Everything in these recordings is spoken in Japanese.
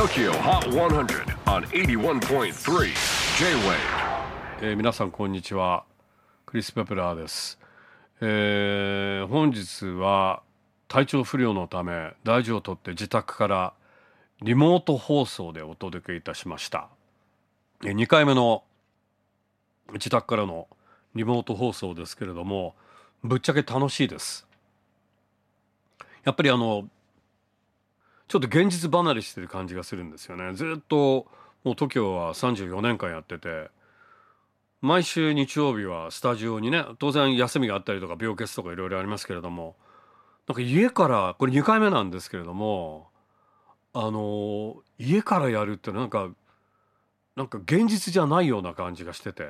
TOKYO HOT 100 on 81.3 J-WAVE えー皆さんこんにちは。クリス・ペプラーです、えー本日は体調不良のため大事を取って自宅からリモート放送でお届けいたしました。2回目の自宅からのリモート放送ですけれどもぶっちゃけ楽しいです。やっぱりあのちょっと現実離れしてる感じがするんですよね。ずっともう TOKIO は34年間やってて。毎週日曜日はスタジオにね当然休みがあったりとか病欠とかいろいろありますけれども。なんか家からこれ2回目なんですけれどもあの家からやるってなんかなんか現実じゃないような感じがしてて。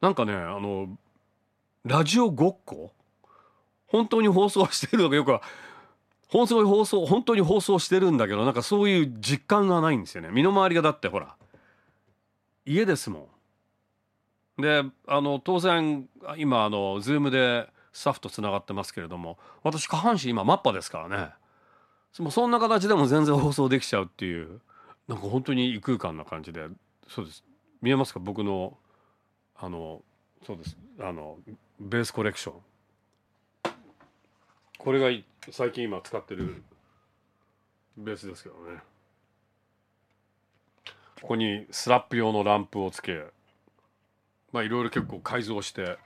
なんかねあのラジオごっこ？本当に放送してるのかよく放送放送本当に放送してるんだけどなんかそういう実感がないんですよね。身の回りがだってほら家ですもん。であの当然今あの Zoom でスタッフとつながってますけれども私下半身今マッパですからね。もうそんな形でも全然放送できちゃうっていうなんか本当に異空間な感じでそうです。見えますか？僕のあのそうです。あのベースコレクション。これが最近今使ってるベースですけどね。ここにスラップ用のランプをつけまあいろいろ結構改造して。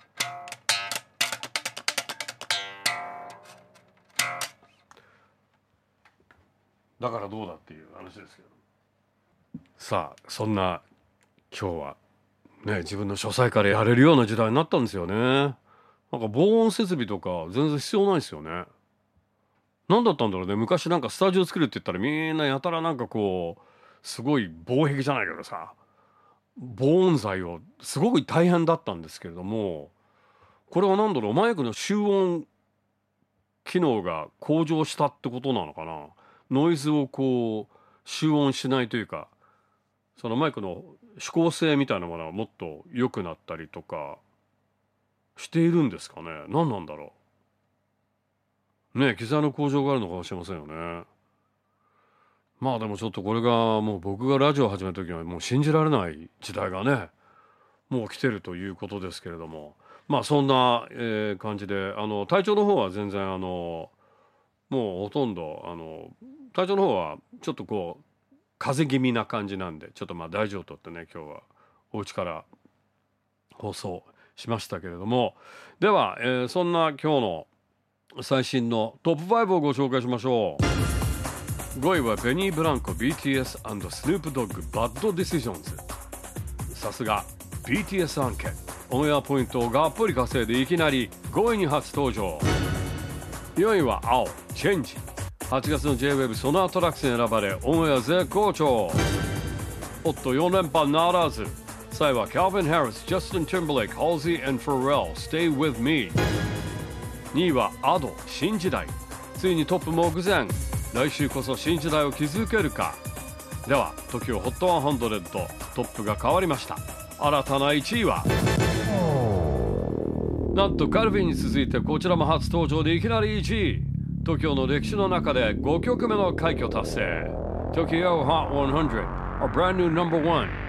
だからどうだっていう話ですけど。さあそんな今日はね自分の書斎からやれるような時代になったんですよね。なんか防音設備とか全然必要ないですよね。何だったんだろうね。昔なんかスタジオ作るって言ったらみんなやたらなんかこうすごい防壁じゃないけどさ防音材をすごく大変だったんですけれどもこれは何だろう。マイクの集音機能が向上したってことなのかな。ノイズをこう集音しないというかそのマイクの指向性みたいなものがもっと良くなったりとかしているんですかね？何なんだろう？ね機材の向上があるのかもしれませんよね。まあでもちょっとこれがもう僕がラジオを始めた時はもう信じられない時代がねもう来てるということですけれども。まあそんな、えー感じであの体調の方は全然あのもうほとんどあの体調の方はちょっとこう風邪気味な感じなんでちょっとまあ大事をとってね今日は。お家から放送しましたけれども。では、えーそんな今日の最新のトップ5をご紹介しましょう。5位はベニー・ブランコ BTS& スヌープドッグバッド・ディシジョンズさすが BTS 案件。オンエアポイントをがっぷり稼いでいきなり5位に初登場。4位は青チェンジ。8月の JWEB ソナートラックスに選ばれオンエア絶好調。おっと4連覇ならず。3位は Calvin Harris、Justin Timberlake、Halsey and Pharrell Stay With Me 2位は Ado 新時代ついにトップ目前来週こそ新時代を築けるかでは TOKIOHOT100 トップが変わりました新たな1位はなんとカルビンに続いてこちらも初登場でいきなり1位 TOKIO の歴史の中で5曲目の快挙達成 TOKIO Hot 100 A brand new number one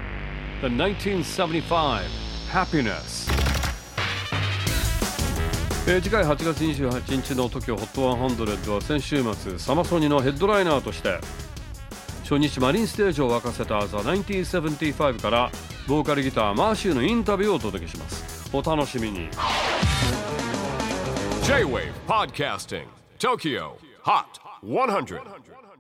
The 1975 Happiness. えー次回8月28日の TOKIOHOT100 は先週末サマソニのヘッドライナーとして初日マリンステージを沸かせた The 1975からボーカルギターマーシューのインタビューをお届けします。お楽しみに。J-WAVE PODCASTING TOKYO HOT 100